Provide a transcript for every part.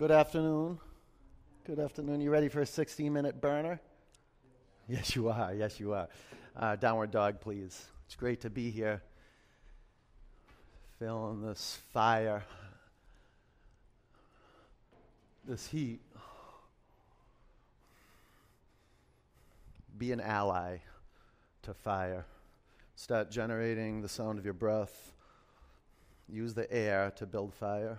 Good afternoon. Good afternoon. You ready for a 16 minute burner? Yes, you are. Yes, you are. Uh, downward dog, please. It's great to be here. Feeling this fire, this heat. Be an ally to fire. Start generating the sound of your breath. Use the air to build fire.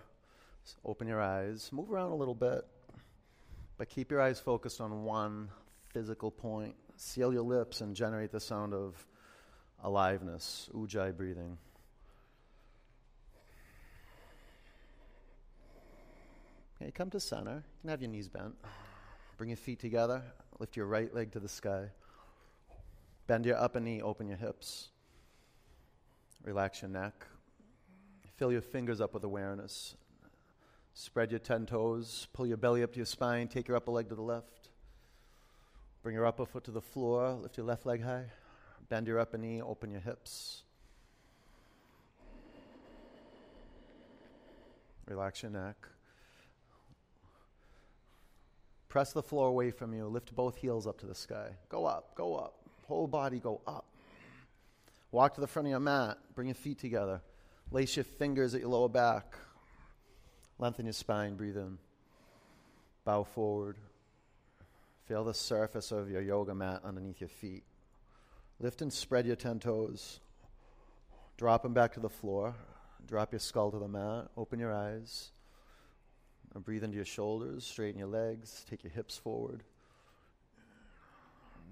Open your eyes. Move around a little bit. But keep your eyes focused on one physical point. Seal your lips and generate the sound of aliveness, ujjayi breathing. Okay, come to center. You can have your knees bent. Bring your feet together. Lift your right leg to the sky. Bend your upper knee, open your hips. Relax your neck. Fill your fingers up with awareness. Spread your 10 toes. Pull your belly up to your spine. Take your upper leg to the left. Bring your upper foot to the floor. Lift your left leg high. Bend your upper knee. Open your hips. Relax your neck. Press the floor away from you. Lift both heels up to the sky. Go up, go up. Whole body go up. Walk to the front of your mat. Bring your feet together. Lace your fingers at your lower back. Lengthen your spine. Breathe in. Bow forward. Feel the surface of your yoga mat underneath your feet. Lift and spread your 10 toes. Drop them back to the floor. Drop your skull to the mat. Open your eyes. Breathe into your shoulders. Straighten your legs. Take your hips forward.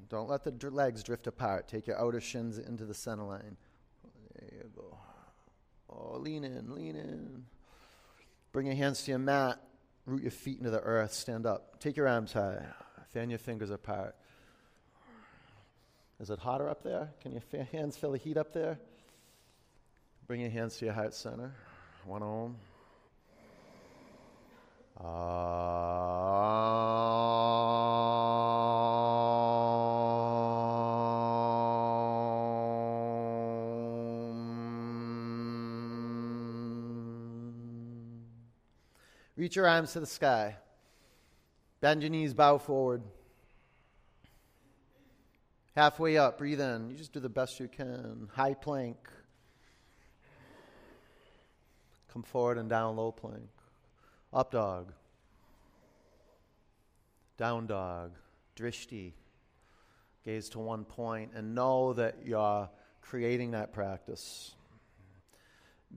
Don't let the dr- legs drift apart. Take your outer shins into the center line. There you go. Oh, lean in, lean in. Bring your hands to your mat. Root your feet into the earth. Stand up. Take your arms high. Fan your fingers apart. Is it hotter up there? Can your hands feel the heat up there? Bring your hands to your heart center. One om. Om. Ah. Reach your arms to the sky. Bend your knees, bow forward. Halfway up, breathe in. You just do the best you can. High plank. Come forward and down, low plank. Up dog. Down dog. Drishti. Gaze to one point and know that you're creating that practice.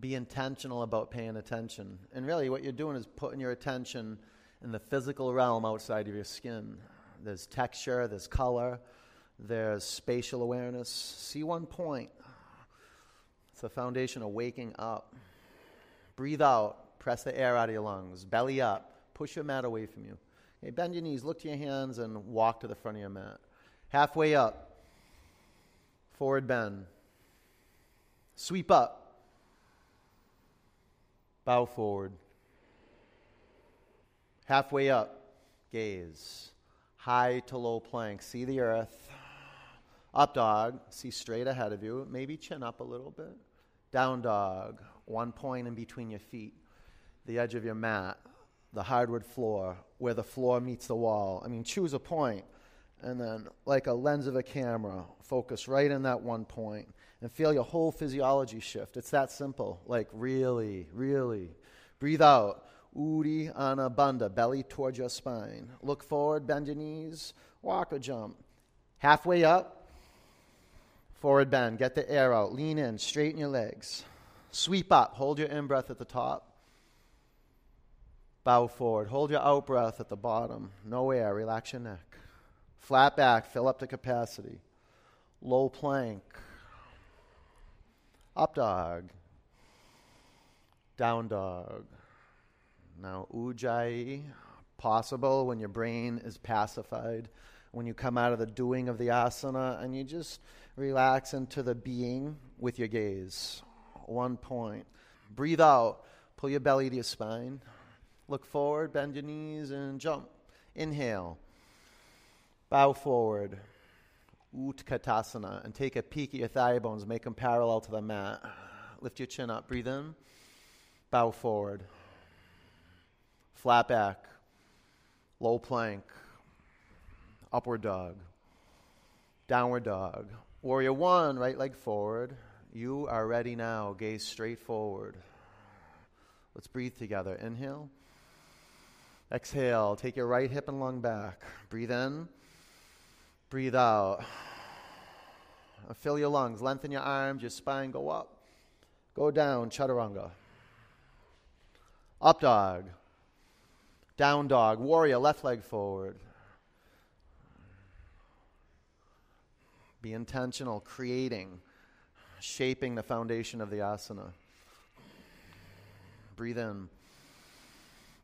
Be intentional about paying attention. And really, what you're doing is putting your attention in the physical realm outside of your skin. There's texture, there's color, there's spatial awareness. See one point. It's the foundation of waking up. Breathe out. Press the air out of your lungs. Belly up. Push your mat away from you. Okay, bend your knees. Look to your hands and walk to the front of your mat. Halfway up. Forward bend. Sweep up. Bow forward. Halfway up. Gaze. High to low plank. See the earth. Up dog. See straight ahead of you. Maybe chin up a little bit. Down dog. One point in between your feet. The edge of your mat. The hardwood floor. Where the floor meets the wall. I mean, choose a point, And then, like a lens of a camera, focus right in that one point and feel your whole physiology shift. It's that simple. Like, really, really. Breathe out. Uddiyana bandha, belly towards your spine. Look forward, bend your knees, walk or jump. Halfway up, forward bend, get the air out, lean in, straighten your legs. Sweep up, hold your in breath at the top. Bow forward, hold your out breath at the bottom. No air, relax your neck. Flat back, fill up to capacity. Low plank. Up dog. Down dog. Now, ujjayi, possible when your brain is pacified, when you come out of the doing of the asana and you just relax into the being with your gaze. One point. Breathe out, pull your belly to your spine. Look forward, bend your knees, and jump. Inhale. Bow forward. Utkatasana. And take a peek at your thigh bones. Make them parallel to the mat. Lift your chin up. Breathe in. Bow forward flat back, low plank, upward dog, downward dog. Warrior one, right leg forward. You are ready now. Gaze straight forward. Let's breathe together. Inhale. Exhale. Take your right hip and lung back. Breathe in. Breathe out. Fill your lungs. Lengthen your arms. Your spine. Go up. Go down. Chaturanga. Up dog. Down dog. Warrior. Left leg forward. Be intentional, creating, shaping the foundation of the asana. Breathe in.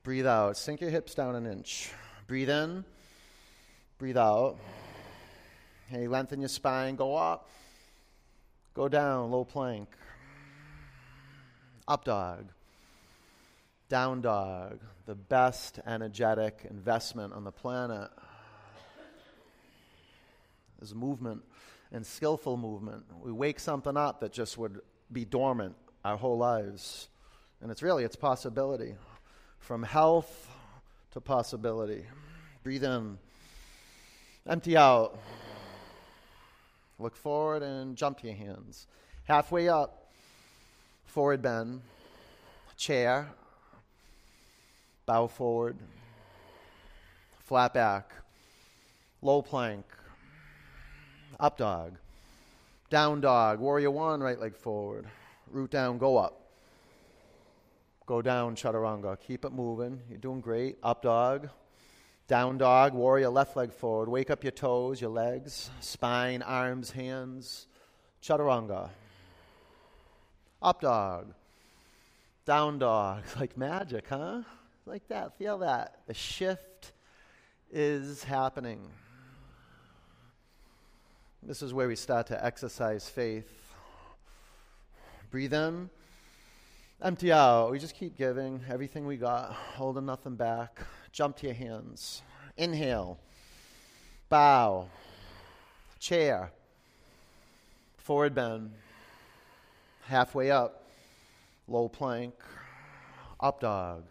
Breathe out. Sink your hips down an inch. Breathe in. Breathe out. Hey, lengthen your spine. Go up. Go down. Low plank. Up dog. Down dog. The best energetic investment on the planet is movement and skillful movement. We wake something up that just would be dormant our whole lives. And it's really, it's possibility. From health to possibility. Breathe in. Empty out. Look forward and jump your hands. Halfway up. Forward bend. Chair. Bow forward. Flat back. Low plank. Up dog. Down dog. Warrior one, right leg forward. Root down, go up. Go down, chaturanga. Keep it moving. You're doing great. Up dog. Down dog. Warrior left leg forward. Wake up your toes, your legs, spine, arms, hands. Chaturanga. Up dog. Down dog. Like magic, huh? Like that. Feel that. The shift is happening. This is where we start to exercise faith. Breathe in, empty out. We just keep giving everything we got, holding nothing back. Jump to your hands. Inhale, bow, chair, forward bend, halfway up, low plank, up dog,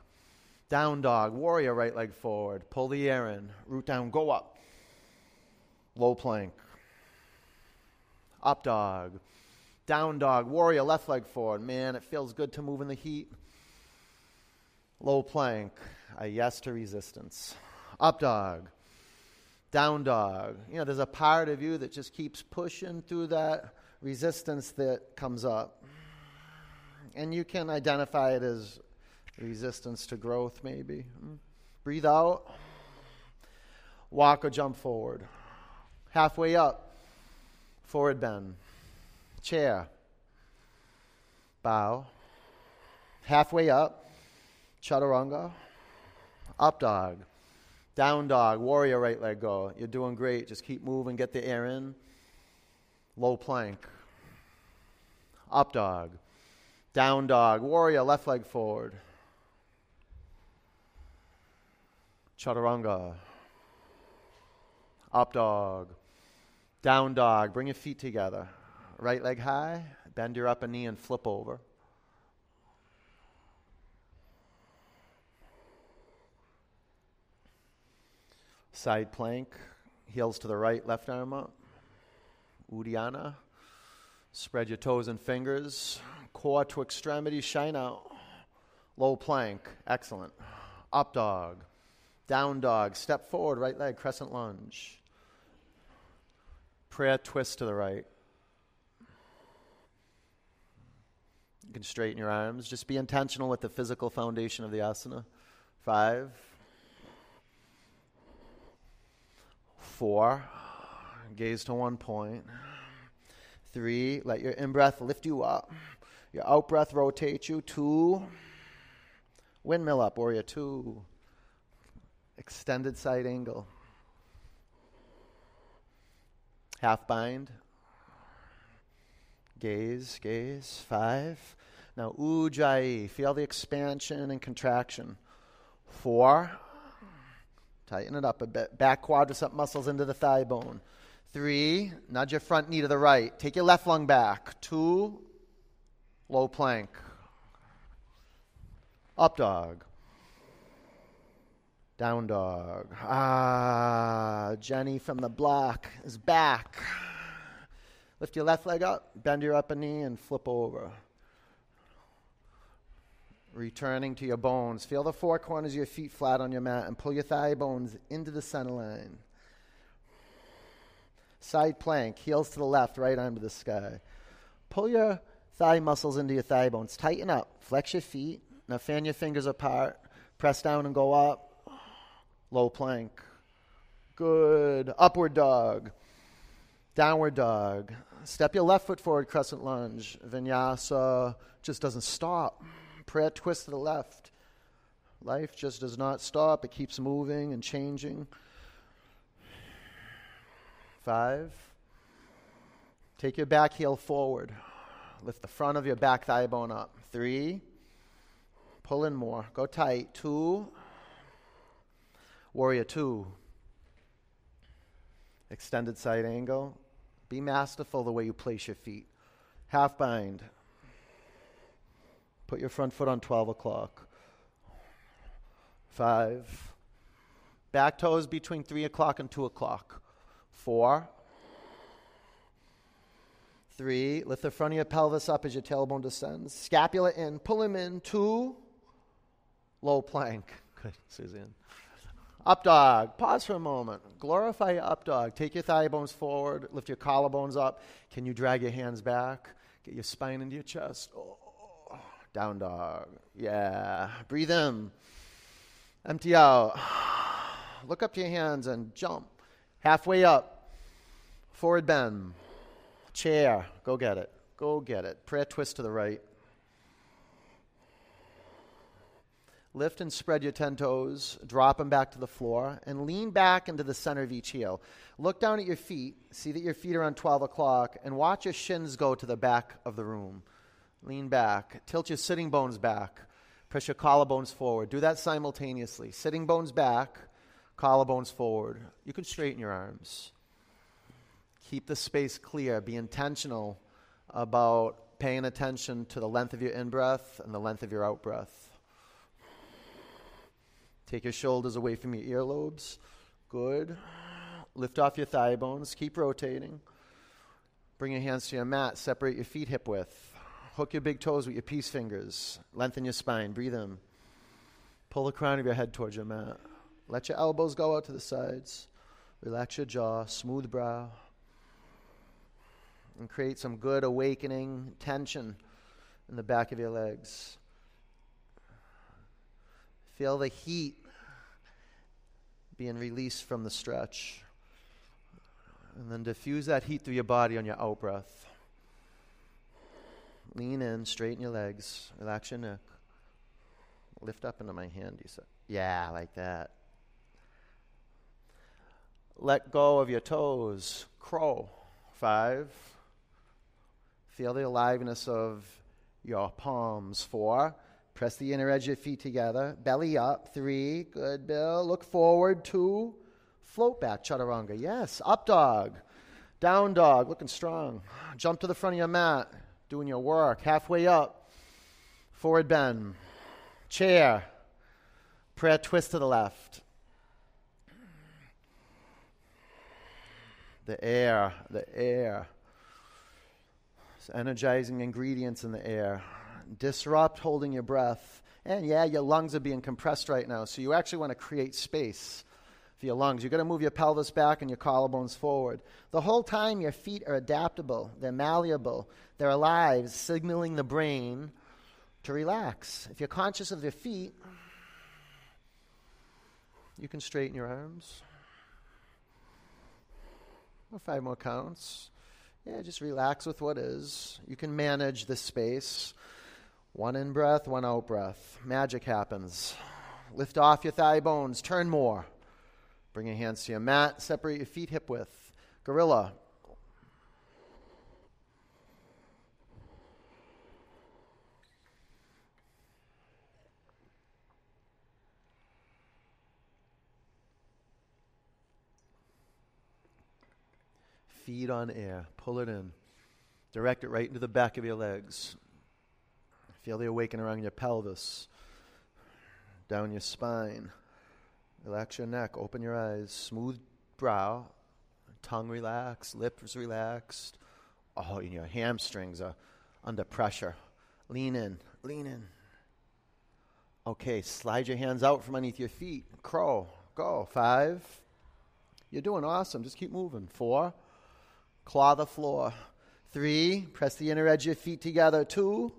down dog, warrior right leg forward, pull the air in, root down, go up, low plank. Up dog, down dog, warrior, left leg forward. Man, it feels good to move in the heat. Low plank, a yes to resistance. Up dog, down dog. You know, there's a part of you that just keeps pushing through that resistance that comes up. And you can identify it as resistance to growth, maybe. Breathe out. Walk or jump forward. Halfway up, Forward bend. Chair. Bow. Halfway up. Chaturanga. Up dog. Down dog. Warrior right leg go. You're doing great. Just keep moving. Get the air in. Low plank. Up dog. Down dog. Warrior left leg forward. Chaturanga. Up dog. Down dog. Bring your feet together. Right leg high. Bend your upper knee and flip over. Side plank. Heels to the right, left arm up. Uddiyana. Spread your toes and fingers. Core to extremity. Shine out. Low plank. Excellent. Up dog. Down dog. Step forward. Right leg. Crescent lunge. Prayer twist to the right. You can straighten your arms. Just be intentional with the physical foundation of the asana. Five, four, gaze to one point. Three, let your in breath lift you up. Your out breath rotate you. Two, windmill up, warrior two. Extended side angle. Half bind. Gaze, gaze. Five. Now, ujjayi. Feel the expansion and contraction. Four. Tighten it up a bit. Back quadricep muscles into the thigh bone. Three. Nudge your front knee to the right. Take your left lung back. Two. Low plank. Up dog. Down dog. Ah, Jenny from the block is back. Lift your left leg up, bend your upper knee, and flip over. Returning to your bones. Feel the four corners of your feet flat on your mat and pull your thigh bones into the center line. Side plank, heels to the left, right arm to the sky. Pull your thigh muscles into your thigh bones. Tighten up. Flex your feet. Now fan your fingers apart. Press down and go up. Low plank. Good. Upward dog. Downward dog. Step your left foot forward, crescent lunge. Vinyasa just doesn't stop. Prayer twist to the left. Life just does not stop, it keeps moving and changing. Five. Take your back heel forward. Lift the front of your back thigh bone up. Three. Pull in more. Go tight. Two. Warrior two. Extended side angle. Be masterful the way you place your feet. Half bind. Put your front foot on 12 o'clock. Five. Back toes between 3 o'clock and 2 o'clock. Four. Three. Lift the front of your pelvis up as your tailbone descends. Scapula in. Pull him in. Two. Low plank. Good, Suzanne. Up dog. Pause for a moment. Glorify your up dog. Take your thigh bones forward. Lift your collarbones up. Can you drag your hands back? Get your spine into your chest. Oh. Down dog. Yeah. Breathe in. Empty out. Look up to your hands and jump. Halfway up. Forward bend. Chair. Go get it. Go get it. Prayer twist to the right. Lift and spread your 10 toes, drop them back to the floor, and lean back into the center of each heel. Look down at your feet, see that your feet are on 12 o'clock, and watch your shins go to the back of the room. Lean back, tilt your sitting bones back, press your collarbones forward. Do that simultaneously. Sitting bones back, collarbones forward. You can straighten your arms. Keep the space clear. Be intentional about paying attention to the length of your in breath and the length of your out breath. Take your shoulders away from your earlobes. Good. Lift off your thigh bones. Keep rotating. Bring your hands to your mat. Separate your feet hip width. Hook your big toes with your peace fingers. Lengthen your spine. Breathe in. Pull the crown of your head towards your mat. Let your elbows go out to the sides. Relax your jaw. Smooth brow. And create some good awakening tension in the back of your legs. Feel the heat being released from the stretch. And then diffuse that heat through your body on your out breath. Lean in, straighten your legs, relax your neck. Lift up into my hand, you said. Yeah, like that. Let go of your toes. Crow. Five. Feel the aliveness of your palms. Four. Press the inner edge of your feet together. Belly up. Three. Good, Bill. Look forward. Two. Float back. Chaturanga. Yes. Up dog. Down dog. Looking strong. Jump to the front of your mat. Doing your work. Halfway up. Forward bend. Chair. Prayer twist to the left. The air. The air. It's energizing ingredients in the air disrupt holding your breath. And yeah, your lungs are being compressed right now, so you actually want to create space for your lungs. You're going to move your pelvis back and your collarbones forward. The whole time, your feet are adaptable, they're malleable, they're alive, signaling the brain to relax. If you're conscious of your feet, you can straighten your arms. five more counts. Yeah, just relax with what is. You can manage this space. One in breath, one out breath. Magic happens. Lift off your thigh bones, turn more. Bring your hands to your mat, separate your feet hip width. Gorilla. Feed on air. Pull it in. Direct it right into the back of your legs. Feel the awakening around your pelvis, down your spine, Relax your neck, open your eyes, smooth brow, tongue relaxed, lips relaxed. Oh, and your hamstrings are under pressure. Lean in, lean in. Okay, slide your hands out from underneath your feet. Crow, go. Five. You're doing awesome. Just keep moving. Four. Claw the floor. Three. Press the inner edge of your feet together. Two.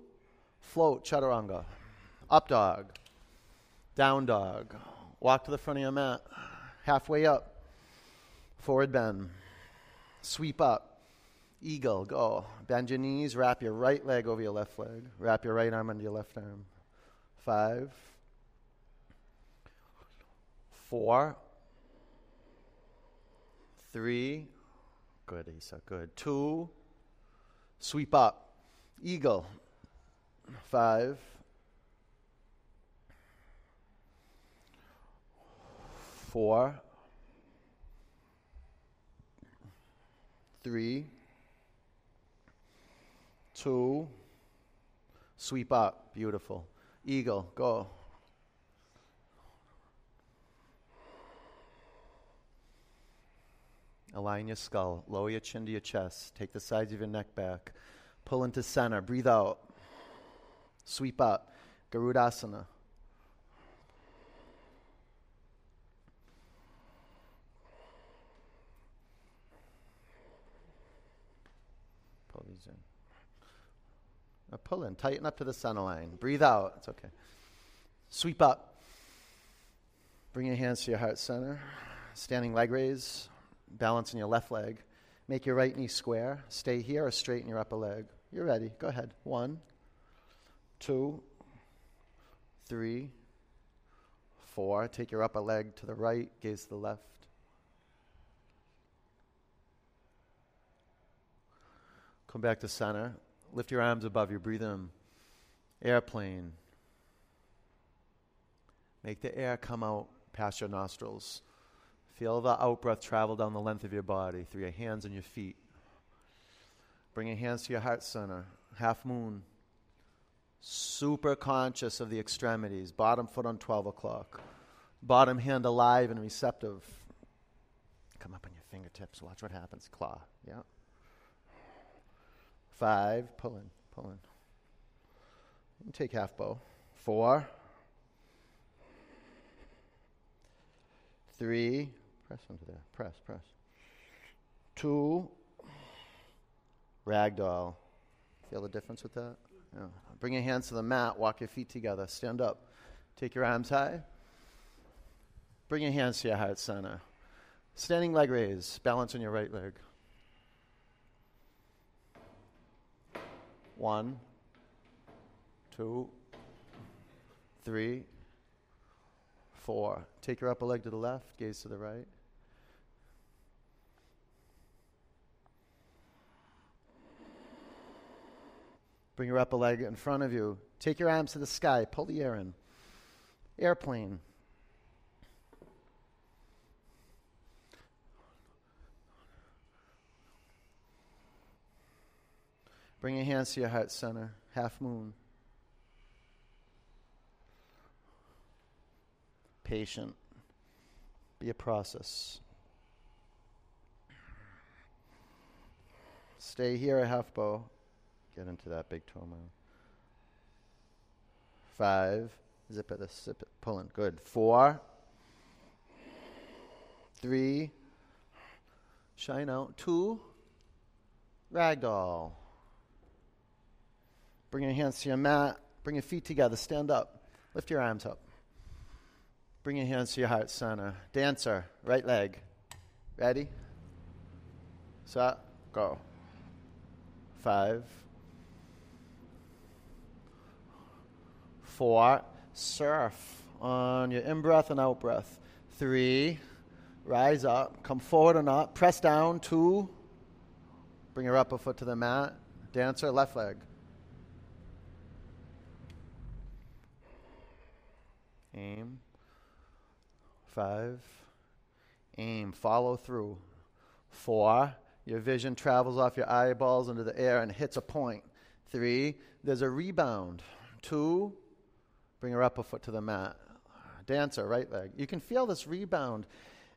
Float, chaturanga. Up dog. Down dog. Walk to the front of your mat. Halfway up. Forward bend. Sweep up. Eagle. Go. Bend your knees. Wrap your right leg over your left leg. Wrap your right arm under your left arm. Five. Four. Three. Good, Isa. Good. Two. Sweep up. Eagle. Five. Four. Three. Two. Sweep up. Beautiful. Eagle. Go. Align your skull. Lower your chin to your chest. Take the sides of your neck back. Pull into center. Breathe out. Sweep up. Garudasana. Pull these in. Pull in. Tighten up to the center line. Breathe out. It's okay. Sweep up. Bring your hands to your heart center. Standing leg raise. Balance in your left leg. Make your right knee square. Stay here or straighten your upper leg. You're ready. Go ahead. One, two, three, four. Take your upper leg to the right, gaze to the left. Come back to center. Lift your arms above you. Breathe in. Airplane. Make the air come out past your nostrils. Feel the out breath travel down the length of your body through your hands and your feet. Bring your hands to your heart center. Half moon. Super conscious of the extremities. Bottom foot on 12 o'clock. Bottom hand alive and receptive. Come up on your fingertips. Watch what happens. Claw. Yeah. Five. Pull in. Pull in. take half bow. Four. Three. Press under there. Press, press. Two. Ragdoll. Feel the difference with that? Yeah. Bring your hands to the mat. Walk your feet together. Stand up. Take your arms high. Bring your hands to your heart center. Standing leg raise. Balance on your right leg. One, two, three, four. Take your upper leg to the left, gaze to the right. Bring your upper leg in front of you. Take your arms to the sky. Pull the air in. Airplane. Bring your hands to your heart center. Half moon. Patient. Be a process. Stay here a half bow. Get into that big toe mound. Five. Zip it, zip it, pulling. Good. Four. Three. Shine out. Two. Ragdoll. Bring your hands to your mat. Bring your feet together. Stand up. Lift your arms up. Bring your hands to your heart center. Dancer. Right leg. Ready? Set. Go. Five. Four, surf on your in breath and out breath. Three, rise up, come forward and up, press down. Two, bring your upper foot to the mat. Dancer, left leg. Aim. Five. Aim. Follow through. Four. Your vision travels off your eyeballs into the air and hits a point. Three. There's a rebound. Two. Bring her upper foot to the mat. Dancer, right leg. You can feel this rebound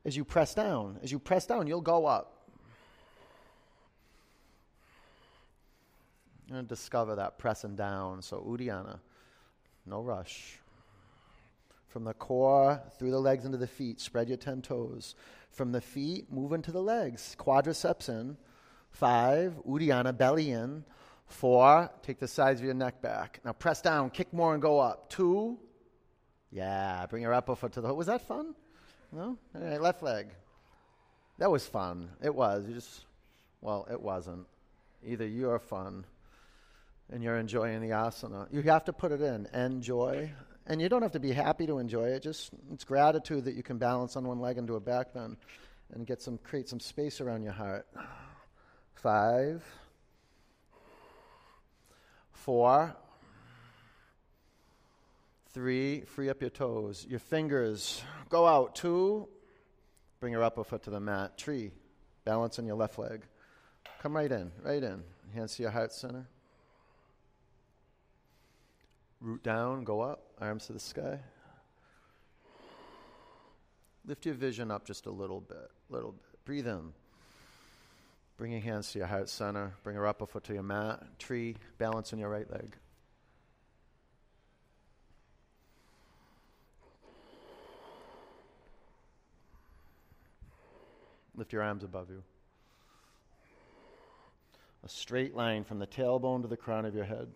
as you press down. As you press down, you'll go up. You're going to discover that pressing down. So, Uddiyana, no rush. From the core, through the legs into the feet, spread your 10 toes. From the feet, move into the legs. Quadriceps in. Five, Uddiyana, belly in. Four, take the sides of your neck back. Now press down, kick more, and go up. Two, yeah, bring your upper foot to the. Was that fun? No? All right, left leg. That was fun. It was. You just, well, it wasn't. Either you are fun and you're enjoying the asana. You have to put it in. Enjoy. And you don't have to be happy to enjoy it. Just it's gratitude that you can balance on one leg and do a back bend and get some create some space around your heart. Five, four, three. Free up your toes. Your fingers go out. Two, bring your upper foot to the mat. Tree. balance on your left leg. Come right in, right in. Hands to your heart center. Root down, go up, arms to the sky. Lift your vision up just a little bit, little bit. Breathe in. Bring your hands to your heart center. Bring your upper foot to your mat. Tree, balance on your right leg. Lift your arms above you. A straight line from the tailbone to the crown of your head.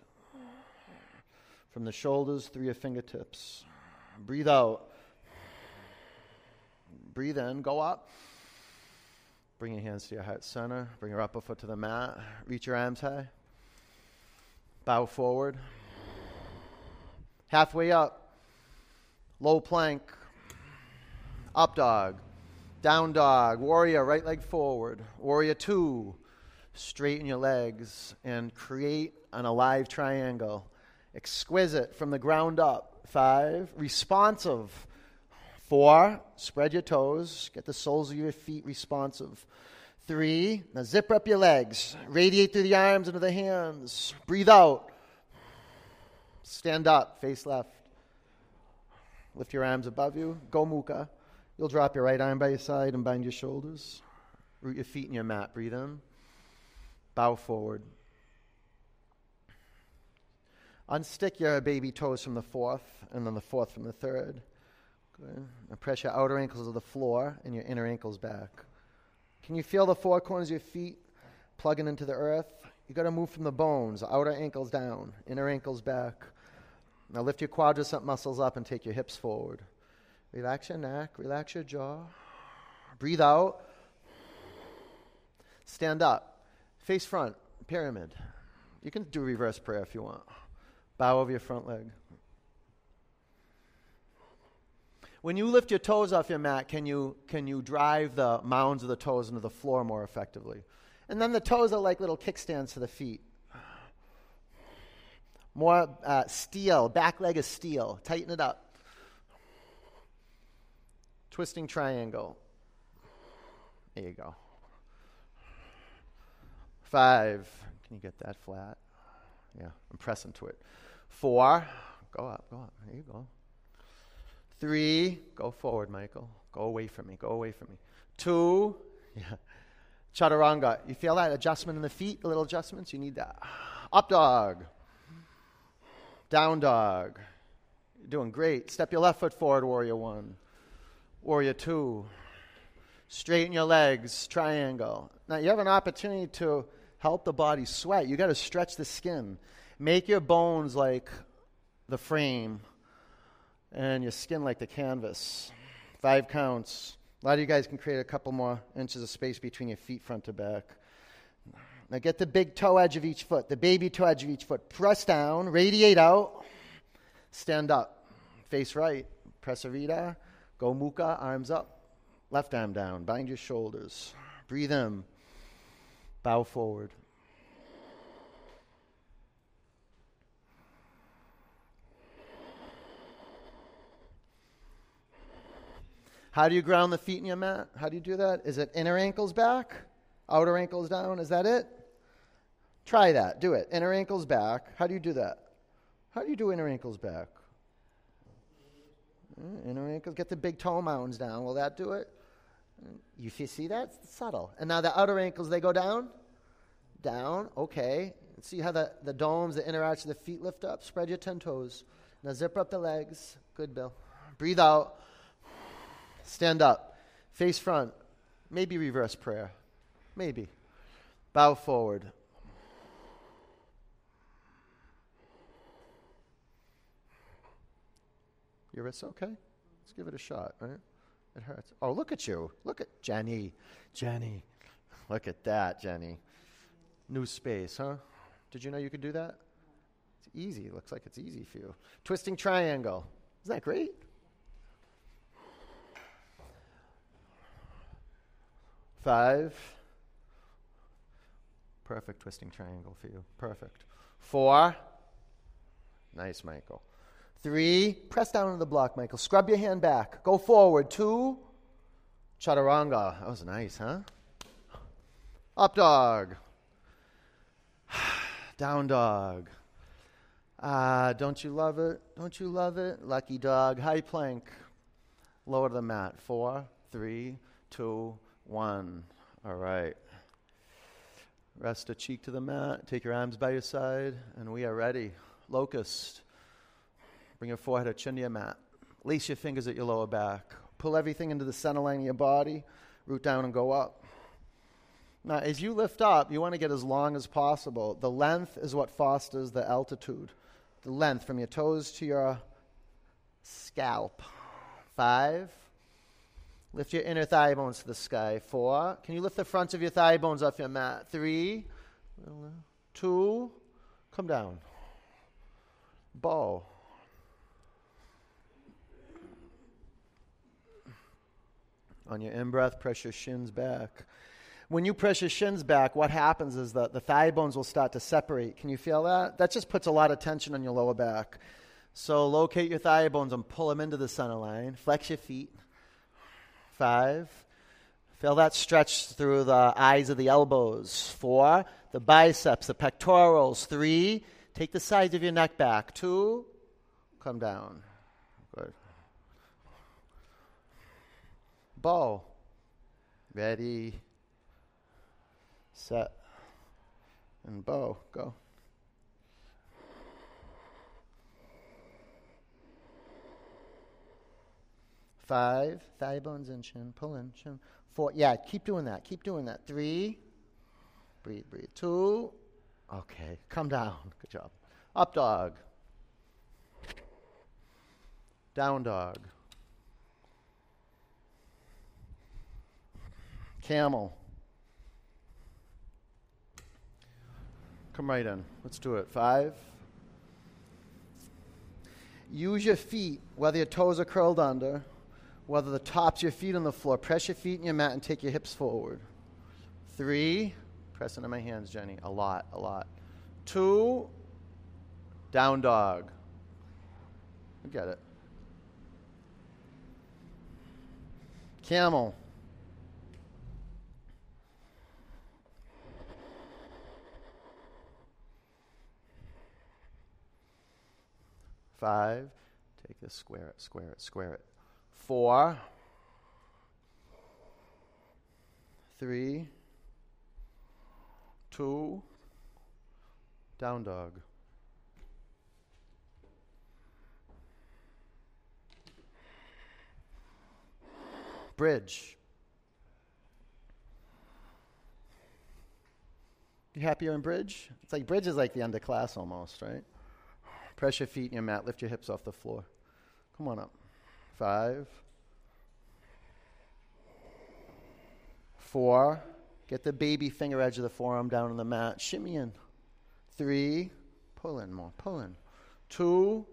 From the shoulders through your fingertips. Breathe out. Breathe in. Go up. Bring your hands to your heart center. Bring your upper foot to the mat. Reach your arms high. Bow forward. Halfway up. Low plank. Up dog. Down dog, warrior, right leg forward. Warrior two, straighten your legs and create an alive triangle. Exquisite from the ground up. Five, responsive. Four, spread your toes, get the soles of your feet responsive. Three, now zip up your legs, radiate through the arms into the hands. Breathe out. Stand up, face left. Lift your arms above you. Go mukha. You'll drop your right arm by your side and bind your shoulders. Root your feet in your mat. Breathe in. Bow forward. Unstick your baby toes from the fourth, and then the fourth from the third. Good. Now press your outer ankles to the floor and your inner ankles back. Can you feel the four corners of your feet plugging into the earth? You got to move from the bones, outer ankles down, inner ankles back. Now lift your quadricep muscles up and take your hips forward. Relax your neck, relax your jaw. Breathe out. Stand up. Face front, pyramid. You can do reverse prayer if you want. Bow over your front leg. When you lift your toes off your mat, can you, can you drive the mounds of the toes into the floor more effectively? And then the toes are like little kickstands to the feet. More uh, steel, back leg is steel. Tighten it up. Twisting triangle. There you go. Five. Can you get that flat? Yeah, I'm pressing to it. Four. Go up, go up. There you go. Three. Go forward, Michael. Go away from me. Go away from me. Two. Yeah. Chaturanga. You feel that adjustment in the feet? Little adjustments? You need that. Up dog. Down dog. You're doing great. Step your left foot forward, warrior one. Warrior two. Straighten your legs, triangle. Now you have an opportunity to help the body sweat. You got to stretch the skin. Make your bones like the frame and your skin like the canvas. Five counts. A lot of you guys can create a couple more inches of space between your feet, front to back. Now get the big toe edge of each foot, the baby toe edge of each foot. Press down, radiate out, stand up, face right, prasarita. Go mukha, arms up, left arm down, bind your shoulders. Breathe in, bow forward. How do you ground the feet in your mat? How do you do that? Is it inner ankles back, outer ankles down? Is that it? Try that. Do it. Inner ankles back. How do you do that? How do you do inner ankles back? Hmm, inner ankles. Get the big toe mounds down. Will that do it? You see that? It's subtle. And now the outer ankles, they go down? Down. Okay. See how the, the domes, the inner arch of the feet lift up? Spread your 10 toes. Now zip up the legs. Good, Bill. Breathe out. Stand up. Face front. Maybe reverse prayer. Maybe. Bow forward. Your wrist's okay? Let's give it a shot, right? It hurts. Oh, look at you. Look at Jenny. Jenny. Look at that, Jenny. New space, huh? Did you know you could do that? It's easy. Looks like it's easy for you. Twisting triangle. Isn't that great? Five. Perfect twisting triangle for you. Perfect. Four. Nice, Michael. Three. Press down on the block, Michael. Scrub your hand back. Go forward. Two. Chaturanga. That was nice, huh? Up dog. Down dog. Ah, don't you love it? Don't you love it? Lucky dog. High plank. Lower to the mat. Four, three, two, one. All right. Rest a cheek to the mat. Take your arms by your side, and we are ready. Locust. Bring your forehead or chin to your mat. Lace your fingers at your lower back. Pull everything into the center line of your body. Root down and go up. Now, as you lift up, you want to get as long as possible. The length is what fosters the altitude. The length from your toes to your scalp. Five. Lift your inner thigh bones to the sky. Four. Can you lift the fronts of your thigh bones off your mat? Three. Two. Come down. Bow. On your in breath, press your shins back. When you press your shins back, what happens is that the thigh bones will start to separate. Can you feel that? That just puts a lot of tension on your lower back. So locate your thigh bones and pull them into the center line. Flex your feet. Five. Feel that stretch through the eyes of the elbows. Four. The biceps, the pectorals. Three. Take the sides of your neck back. Two. Come down. Good. Bow. Ready. Set. And bow. Go. Five, thigh bones and chin, pull in, chin. Four, yeah, keep doing that, keep doing that. Three, breathe, breathe. Two, okay, come down, good job. Up dog, down dog, camel. Come right in, let's do it. Five. Use your feet, whether your toes are curled under whether the tops of your feet on the floor. Press your feet in your mat and take your hips forward. Three, press into my hands, Jenny. A lot, a lot. Two, down dog. You get it. Camel. Five. Take this, square it, square it, square it four, three, two, down dog. Bridge. You happier in bridge? It's like bridge is like the end of class almost, right? Press your feet in your mat, lift your hips off the floor. Come on up. Five. Four. Get the baby finger edge of the forearm down on the mat. Shimmy in. Three. Pull in more. Pull in. Two.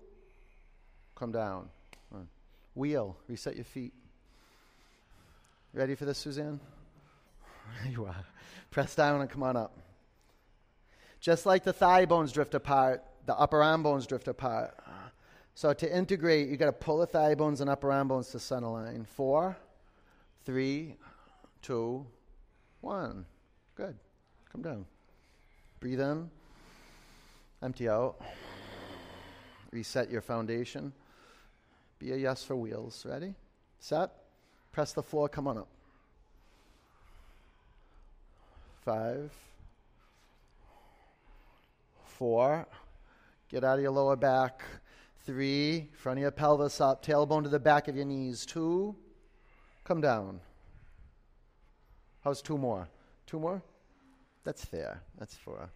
Come down. One. Wheel. Reset your feet. Ready for this, Suzanne? There you are. Press down and come on up. Just like the thigh bones drift apart, the upper arm bones drift apart. So to integrate, you've got to pull the thigh bones and upper arm bones to center line. Four, three, two, one. Good. Come down. Breathe in. Empty out. Reset your foundation. Be a yes for wheels. Ready? Set. Press the floor. Come on up. Five. Four. Get out of your lower back. Three. Front of your pelvis up. Tailbone to the back of your knees. Two. Come down. How's two more? Two more? That's fair. That's four.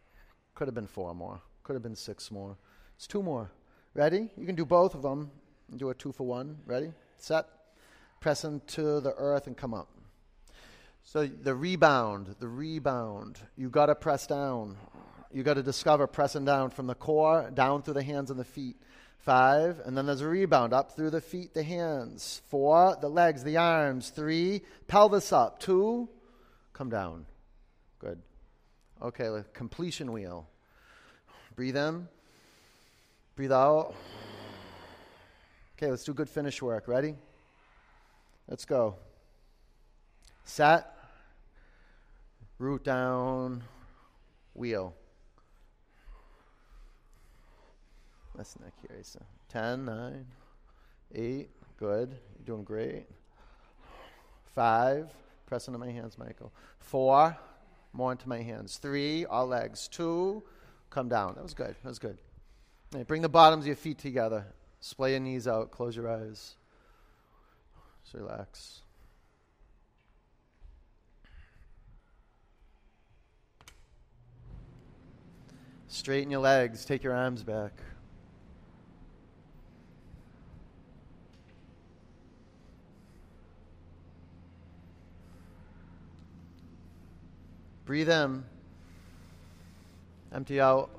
Could have been four more. Could have been six more. It's two more. Ready? You can do both of them. Do a two for one. Ready? Set. Press into the earth and come up. So the rebound, the rebound. You got to press down. You got to discover pressing down from the core down through the hands and the feet. Five, and then there's a rebound up through the feet, the hands. Four, the legs, the arms. Three, pelvis up. Two, come down. Good. Okay, completion wheel. Breathe in. Breathe out. Okay, let's do good finish work. Ready? Let's go. Set. Root down. Wheel. That's not curious. 10, 9, 8. Good. You're doing great. 5. Press into my hands, Michael. 4. More into my hands. 3. All legs. 2. Come down. That was good. That was good. Bring the bottoms of your feet together. Splay your knees out. Close your eyes. Just relax. Straighten your legs. Take your arms back. Breathe in. Empty out.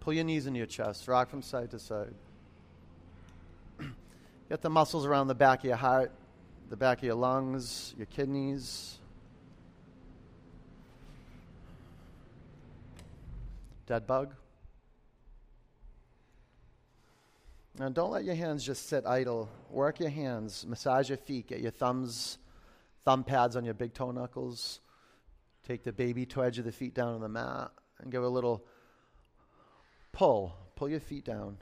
Pull your knees into your chest. Rock from side to side. Get the muscles around the back of your heart, the back of your lungs, your kidneys. Dead bug. Now, don't let your hands just sit idle. Work your hands, massage your feet, get your thumbs, thumb pads on your big toe knuckles. Take the baby toe edge of the feet down on the mat and give a little Pull. Pull your feet down.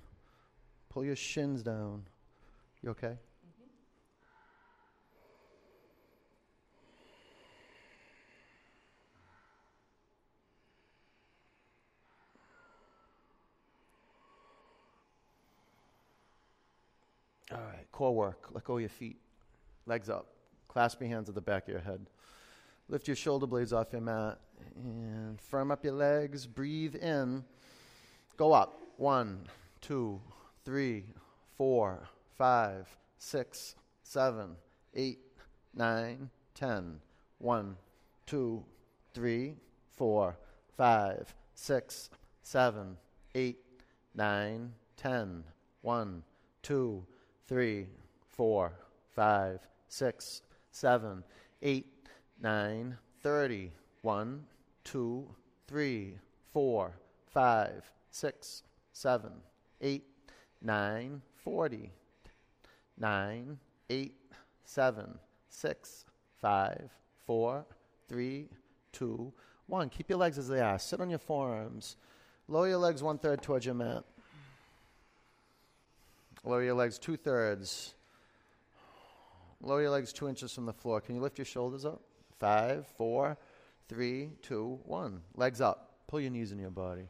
Pull your shins down. You okay? All right, core work. Let go of your feet. Legs up. Clasp your hands at the back of your head. Lift your shoulder blades off your mat and firm up your legs. Breathe in. Go up. One, two, three, four, five, six, seven, eight, nine, ten. One, two, three, four, five, six, seven, eight, nine, ten. One, two, three, four, five, six, seven, eight, nine, thirty. One, two, three, four, five, six, seven, eight, nine, forty, nine, eight, seven, six, five, four, three, two, one. Keep your legs as they are. Sit on your forearms. Lower your legs one third towards your mat. Lower your legs two thirds. Lower your legs two inches from the floor. Can you lift your shoulders up? Five, four, three, two, one. Legs up. Pull your knees in your body.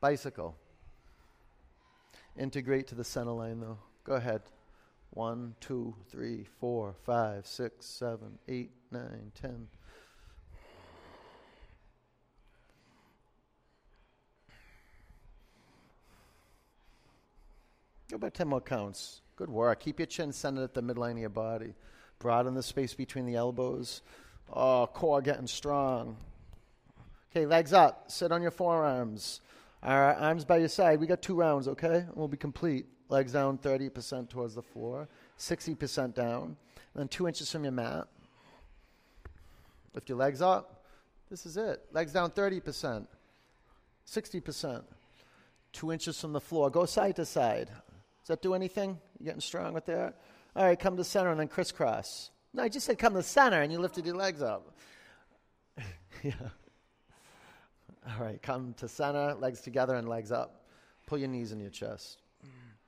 Bicycle. Integrate to the center line though. Go ahead. One, two, three, four, five, six, seven, eight, nine, ten. Go about 10 more counts. Good work. Keep your chin centered at the midline of your body. Broaden the space between the elbows. Oh, core getting strong. Okay, legs up. Sit on your forearms. All right, arms by your side. We got two rounds, okay? And we'll be complete. Legs down 30% towards the floor, 60% down, and then two inches from your mat. Lift your legs up. This is it. Legs down 30%, 60%, two inches from the floor. Go side to side. Does that do anything? You getting strong with that? All right, come to center and then crisscross. No, I just said come to center and you lifted your legs up. yeah. All right, come to center, legs together and legs up. Pull your knees in your chest.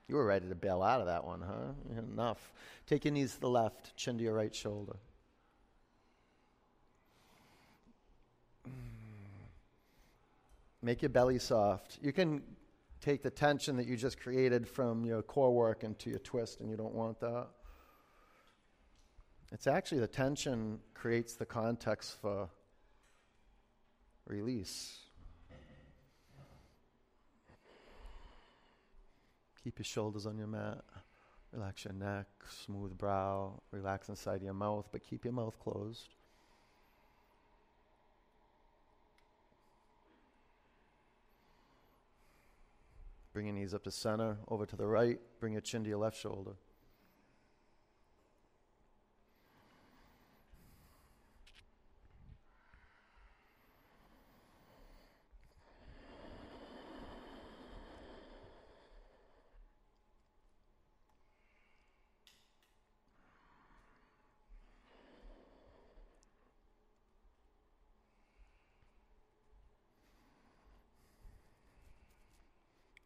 You were ready to bail out of that one, huh? Enough. Take your knees to the left, chin to your right shoulder. Make your belly soft. You can take the tension that you just created from your core work into your twist, and you don't want that. It's actually the tension creates the context for release. Keep your shoulders on your mat. Relax your neck, smooth brow, relax inside your mouth, but keep your mouth closed. Bring your knees up to center, over to the right. Bring your chin to your left shoulder.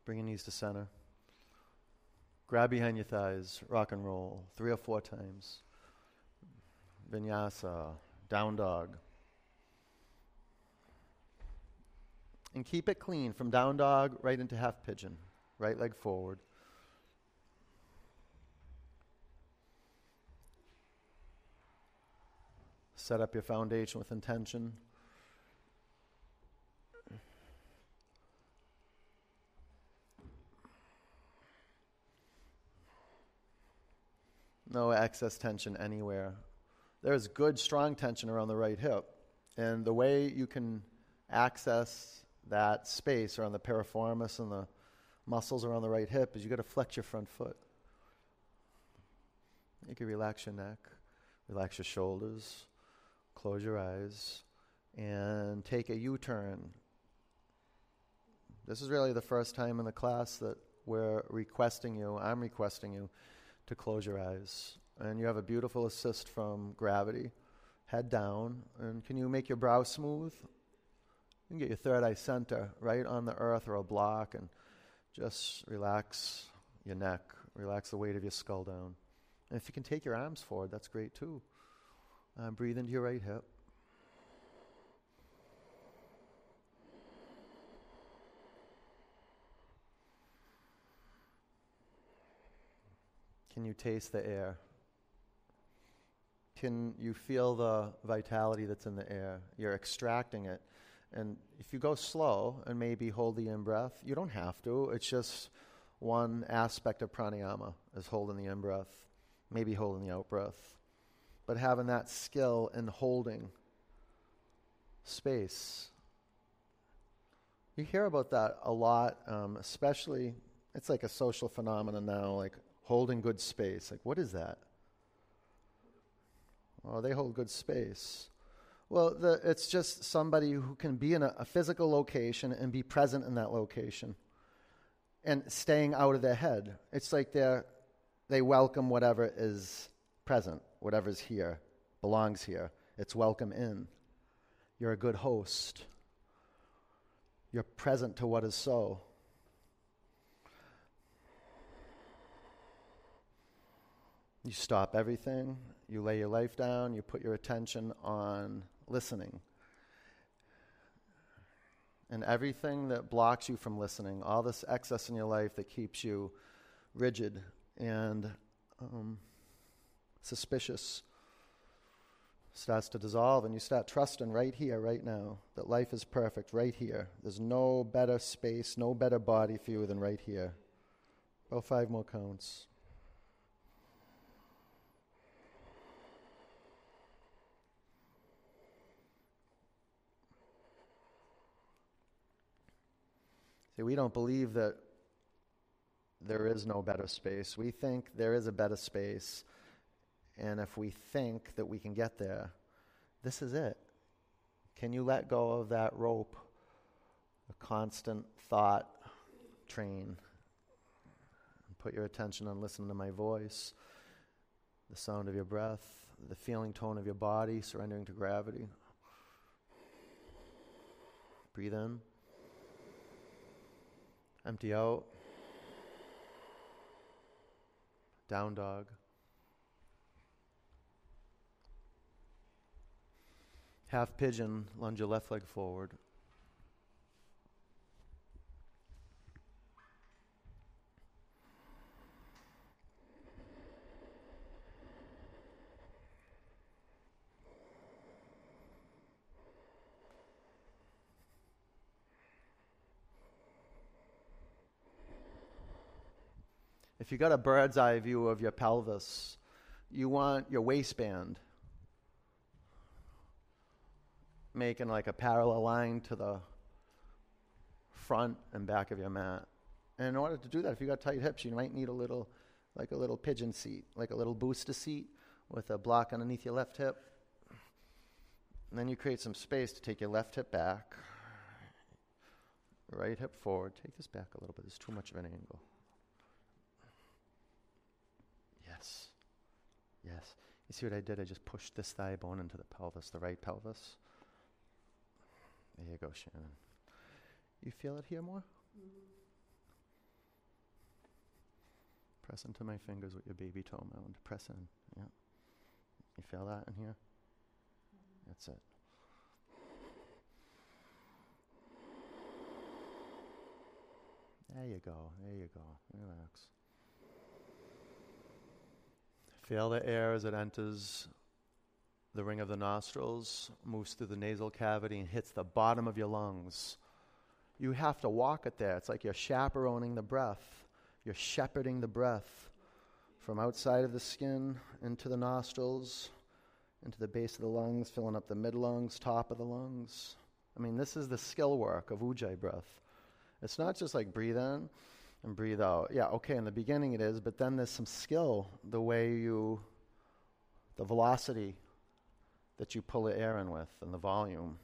Bring your knees to center. Grab behind your thighs, rock and roll, three or four times. Vinyasa, down dog. And keep it clean from down dog right into half pigeon, right leg forward. Set up your foundation with intention. No excess tension anywhere. There's good, strong tension around the right hip. And the way you can access that space around the piriformis and the muscles around the right hip is you got to flex your front foot. You can relax your neck, relax your shoulders, close your eyes, and take a U turn. This is really the first time in the class that we're requesting you, I'm requesting you to close your eyes. And you have a beautiful assist from gravity. Head down. And can you make your brow smooth? You can get your third eye center right on the earth or a block and just relax your neck, relax the weight of your skull down. And if you can take your arms forward, that's great too. Uh, breathe into your right hip. Can you taste the air? Can you feel the vitality that's in the air? You're extracting it. And if you go slow and maybe hold the in breath, you don't have to. It's just one aspect of pranayama is holding the in breath, maybe holding the out breath. But having that skill in holding space. You hear about that a lot, um, especially, it's like a social phenomenon now, like holding good space. Like, what is that? Oh, they hold good space. Well, the, it's just somebody who can be in a, a physical location and be present in that location and staying out of their head. It's like they they welcome whatever is present, whatever's here, belongs here. It's welcome in. You're a good host. You're present to what is so. You stop everything, you lay your life down, you put your attention on listening. And everything that blocks you from listening, all this excess in your life that keeps you rigid and um, suspicious, starts to dissolve, and you start trusting right here, right now, that life is perfect right here. There's no better space, no better body for you than right here. About five more counts. See, we don't believe that there is no better space. We think there is a better space. And if we think that we can get there, this is it. Can you let go of that rope, a constant thought train, and put your attention on listening to my voice, the sound of your breath, the feeling tone of your body, surrendering to gravity? Breathe in. Empty out. Down dog. Half pigeon, lunge your left leg forward. If you got a bird's eye view of your pelvis, you want your waistband making like a parallel line to the front and back of your mat. And in order to do that, if you got tight hips, you might need a little, like a little pigeon seat, like a little booster seat with a block underneath your left hip. And then you create some space to take your left hip back, right hip forward. Take this back a little bit. There's too much of an angle. Yes. Yes. You see what I did? I just pushed this thigh bone into the pelvis, the right pelvis. There you go, Shannon. You feel it here more? Mm-hmm. Press into my fingers with your baby toe mound. Press in. Yeah. You feel that in here? Mm-hmm. That's it. There you go. There you go. Relax. Feel the air as it enters the ring of the nostrils, moves through the nasal cavity, and hits the bottom of your lungs. You have to walk it there. It's like you're chaperoning the breath, you're shepherding the breath from outside of the skin into the nostrils, into the base of the lungs, filling up the mid lungs, top of the lungs. I mean, this is the skill work of Ujjayi breath. It's not just like breathe in and breathe out. Yeah, okay, in the beginning it is, but then there's some skill, the way you, the velocity that you pull the air in with and the volume.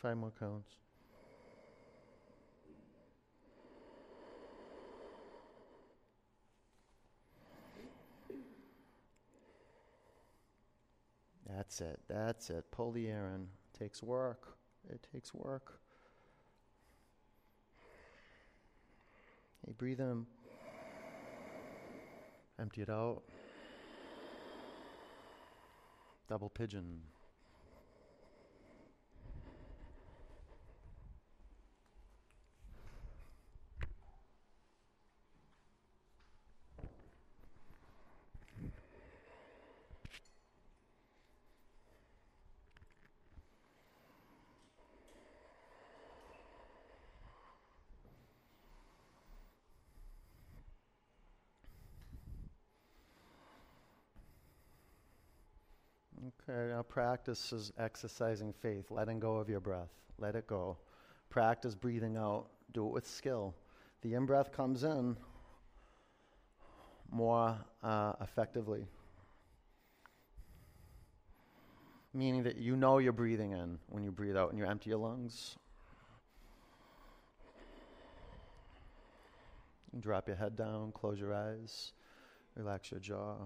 Five more counts. That's it. That's it. Pull the air in. Takes work. It takes work. Hey, breathe in. Empty it out. Double pigeon. Now practice is exercising faith, letting go of your breath. Let it go. Practice breathing out. Do it with skill. The in breath comes in more uh, effectively, meaning that you know you're breathing in when you breathe out and you empty your lungs. Drop your head down, close your eyes, relax your jaw.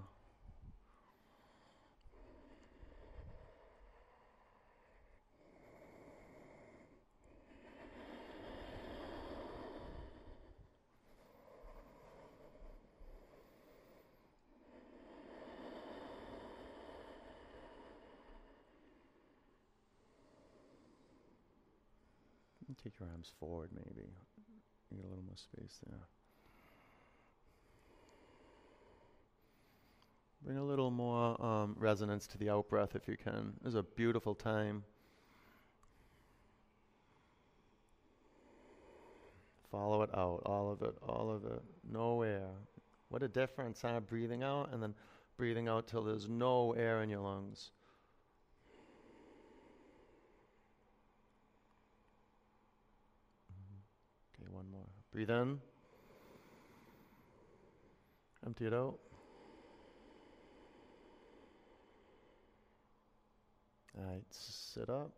Take your arms forward, maybe. Get a little more space there. Bring a little more um, resonance to the out breath if you can. Is a beautiful time. Follow it out, all of it, all of it. No air. What a difference, huh? Breathing out and then breathing out till there's no air in your lungs. one more. Breathe in. Empty it out. All right, sit up.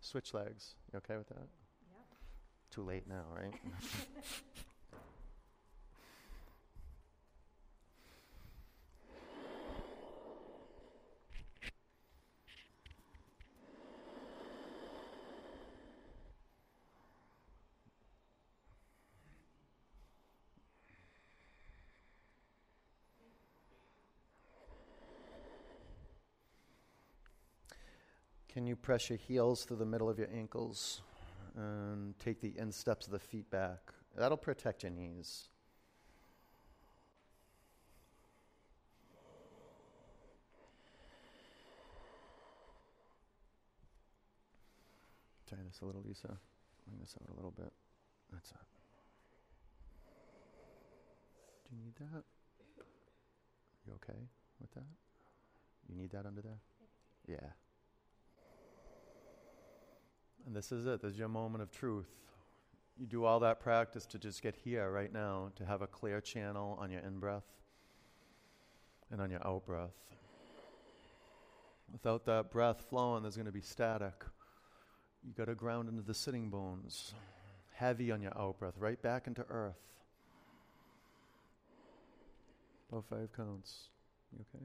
Switch legs. You okay with that? Yep. Too late now, right? Can you press your heels through the middle of your ankles and take the insteps of the feet back? That'll protect your knees. Try this a little, Lisa. Bring this out a little bit. That's it. Do you need that? You okay with that? You need that under there? Yeah. And this is it. This is your moment of truth. You do all that practice to just get here right now, to have a clear channel on your in breath and on your out breath. Without that breath flowing, there's going to be static. You got to ground into the sitting bones, heavy on your out breath, right back into earth. About five counts. You okay?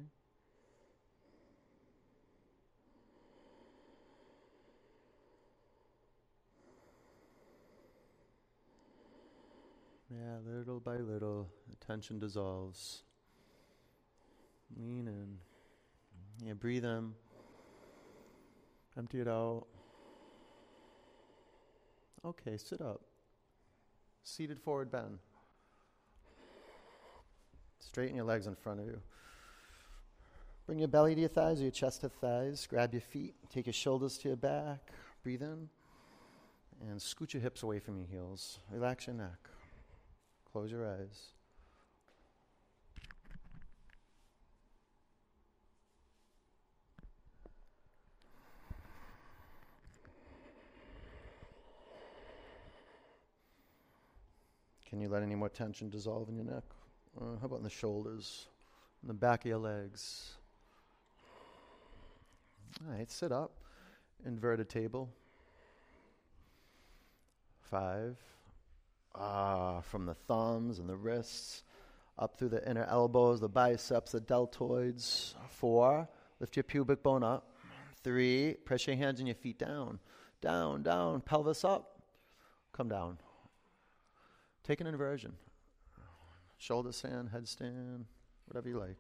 Yeah, little by little, the tension dissolves. Lean in. Yeah, breathe in. Empty it out. Okay, sit up. Seated forward bend. Straighten your legs in front of you. Bring your belly to your thighs or your chest to thighs. Grab your feet. Take your shoulders to your back. Breathe in. And scoot your hips away from your heels. Relax your neck. Close your eyes. Can you let any more tension dissolve in your neck? Uh, how about in the shoulders, in the back of your legs? All right, sit up. Inverted table. Five. Ah, from the thumbs and the wrists up through the inner elbows, the biceps, the deltoids. Four. Lift your pubic bone up. Three. Press your hands and your feet down. Down, down. Pelvis up. Come down. Take an inversion. Shoulder stand, headstand, whatever you like.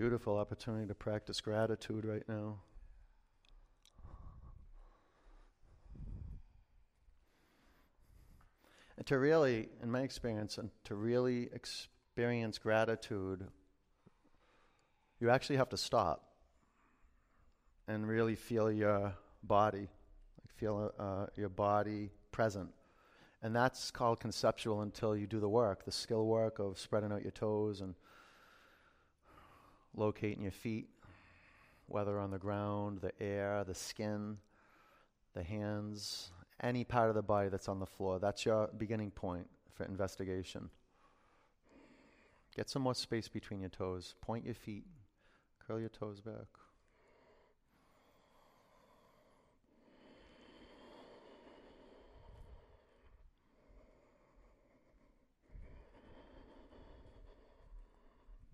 Beautiful opportunity to practice gratitude right now. And to really, in my experience, and to really experience gratitude, you actually have to stop and really feel your body, like feel uh, your body present. And that's called conceptual until you do the work, the skill work of spreading out your toes and locating your feet, whether on the ground, the air, the skin, the hands, any part of the body that's on the floor. That's your beginning point for investigation. Get some more space between your toes. Point your feet, curl your toes back.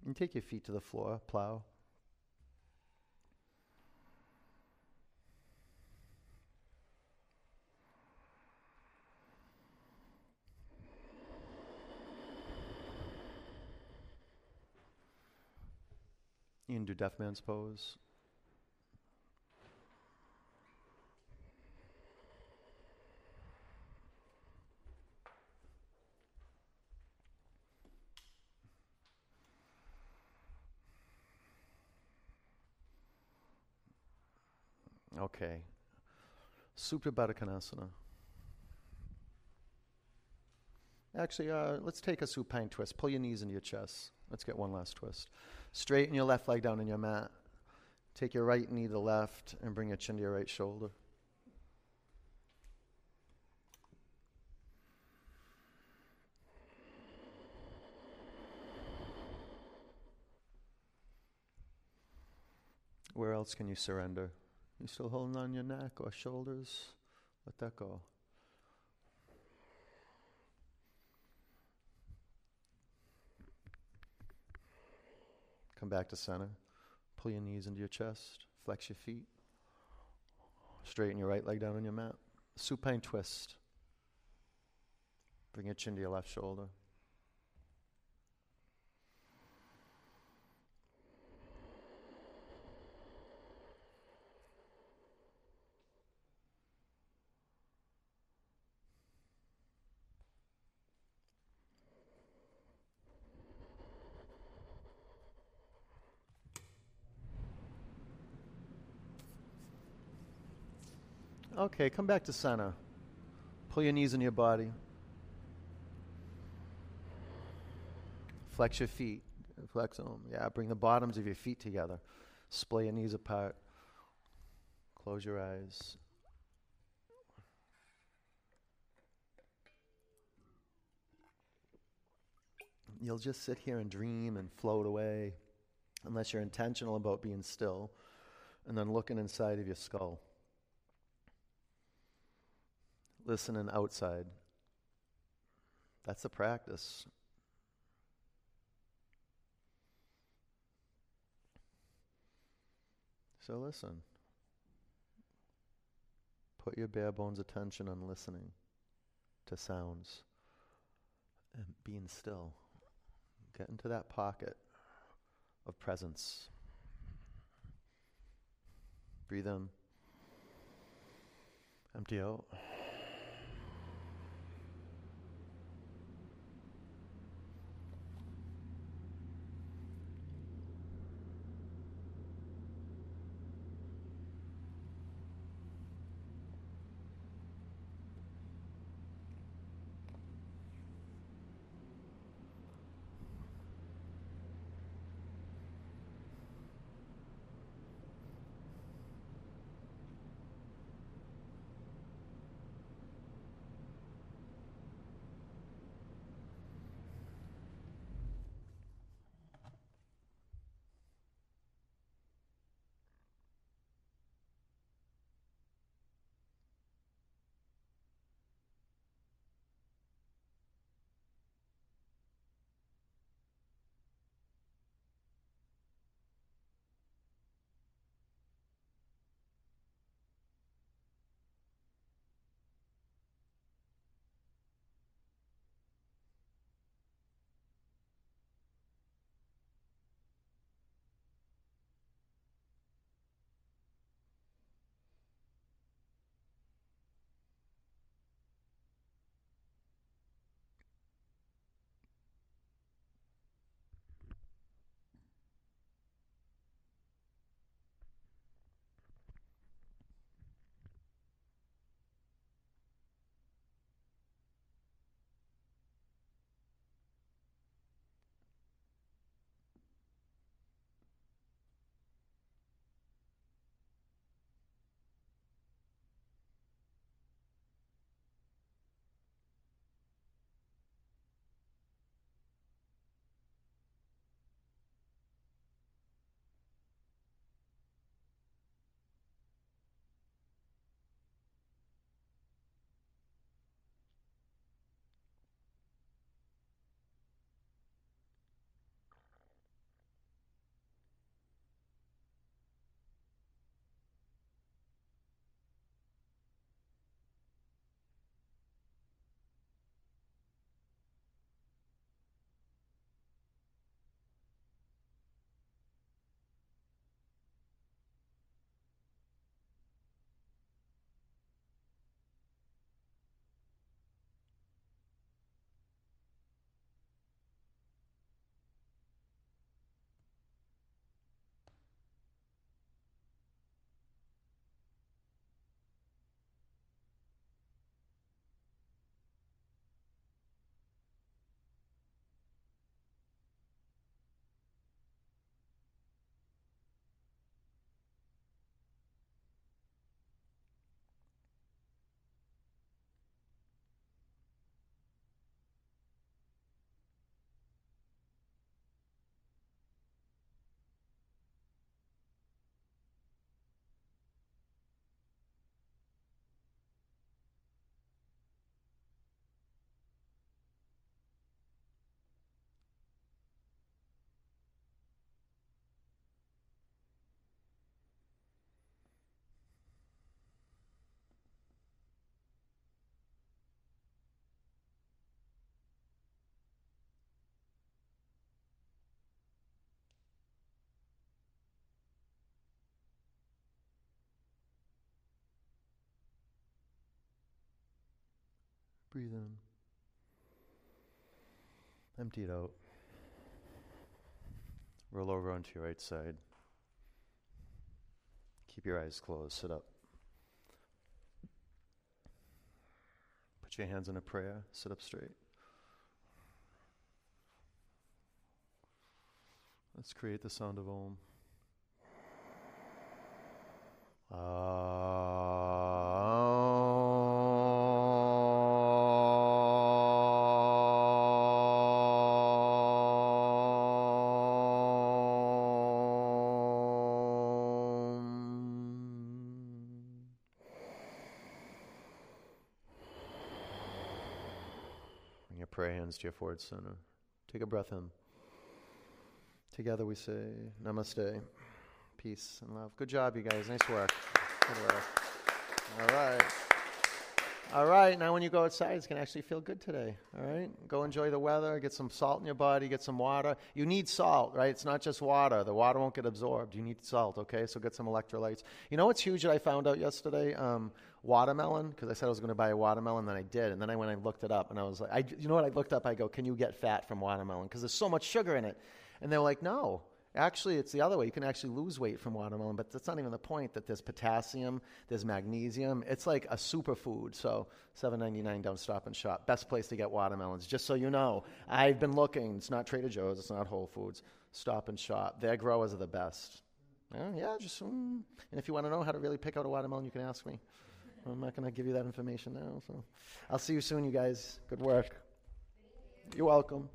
And take your feet to the floor, plow. You can do deaf man's pose. Okay. Supta Baddha Konasana. Actually, uh, let's take a supine twist. Pull your knees into your chest. Let's get one last twist. Straighten your left leg down in your mat. Take your right knee to the left and bring your chin to your right shoulder. Where else can you surrender? You still holding on your neck or shoulders? Let that go. Come back to center. Pull your knees into your chest. Flex your feet. Straighten your right leg down on your mat. Supine twist. Bring your chin to your left shoulder. Okay, come back to center. Pull your knees in your body. Flex your feet. Flex them. Yeah, bring the bottoms of your feet together. Splay your knees apart. Close your eyes. You'll just sit here and dream and float away unless you're intentional about being still and then looking inside of your skull listening outside. That's the practice. So listen. Put your bare bones attention on listening to sounds and being still. Get into that pocket of presence. Breathe in. Empty out. Breathe in. Empty it out. Roll over onto your right side. Keep your eyes closed. Sit up. Put your hands in a prayer. Sit up straight. Let's create the sound of Om. Bring your hands to your forward center. Take a breath in. Together we say namaste, peace, and love. Good job, you guys. Nice work. Good work. All right. All right, now when you go outside, it's going to actually feel good today. All right? Go enjoy the weather, get some salt in your body, get some water. You need salt, right? It's not just water. The water won't get absorbed. You need salt, okay? So get some electrolytes. You know what's huge that I found out yesterday? Um, watermelon, because I said I was going to buy a watermelon, then I did. And then I went and looked it up, and I was like, I, you know what? I looked up, I go, can you get fat from watermelon? Because there's so much sugar in it. And they were like, no. Actually, it's the other way. You can actually lose weight from watermelon, but that's not even the point. That there's potassium, there's magnesium. It's like a superfood. So, seven ninety nine down Stop and Shop. Best place to get watermelons. Just so you know, I've been looking. It's not Trader Joe's. It's not Whole Foods. Stop and Shop. Their growers are the best. Yeah, yeah just mm. and if you want to know how to really pick out a watermelon, you can ask me. I'm not going to give you that information now. So, I'll see you soon, you guys. Good work. You're welcome.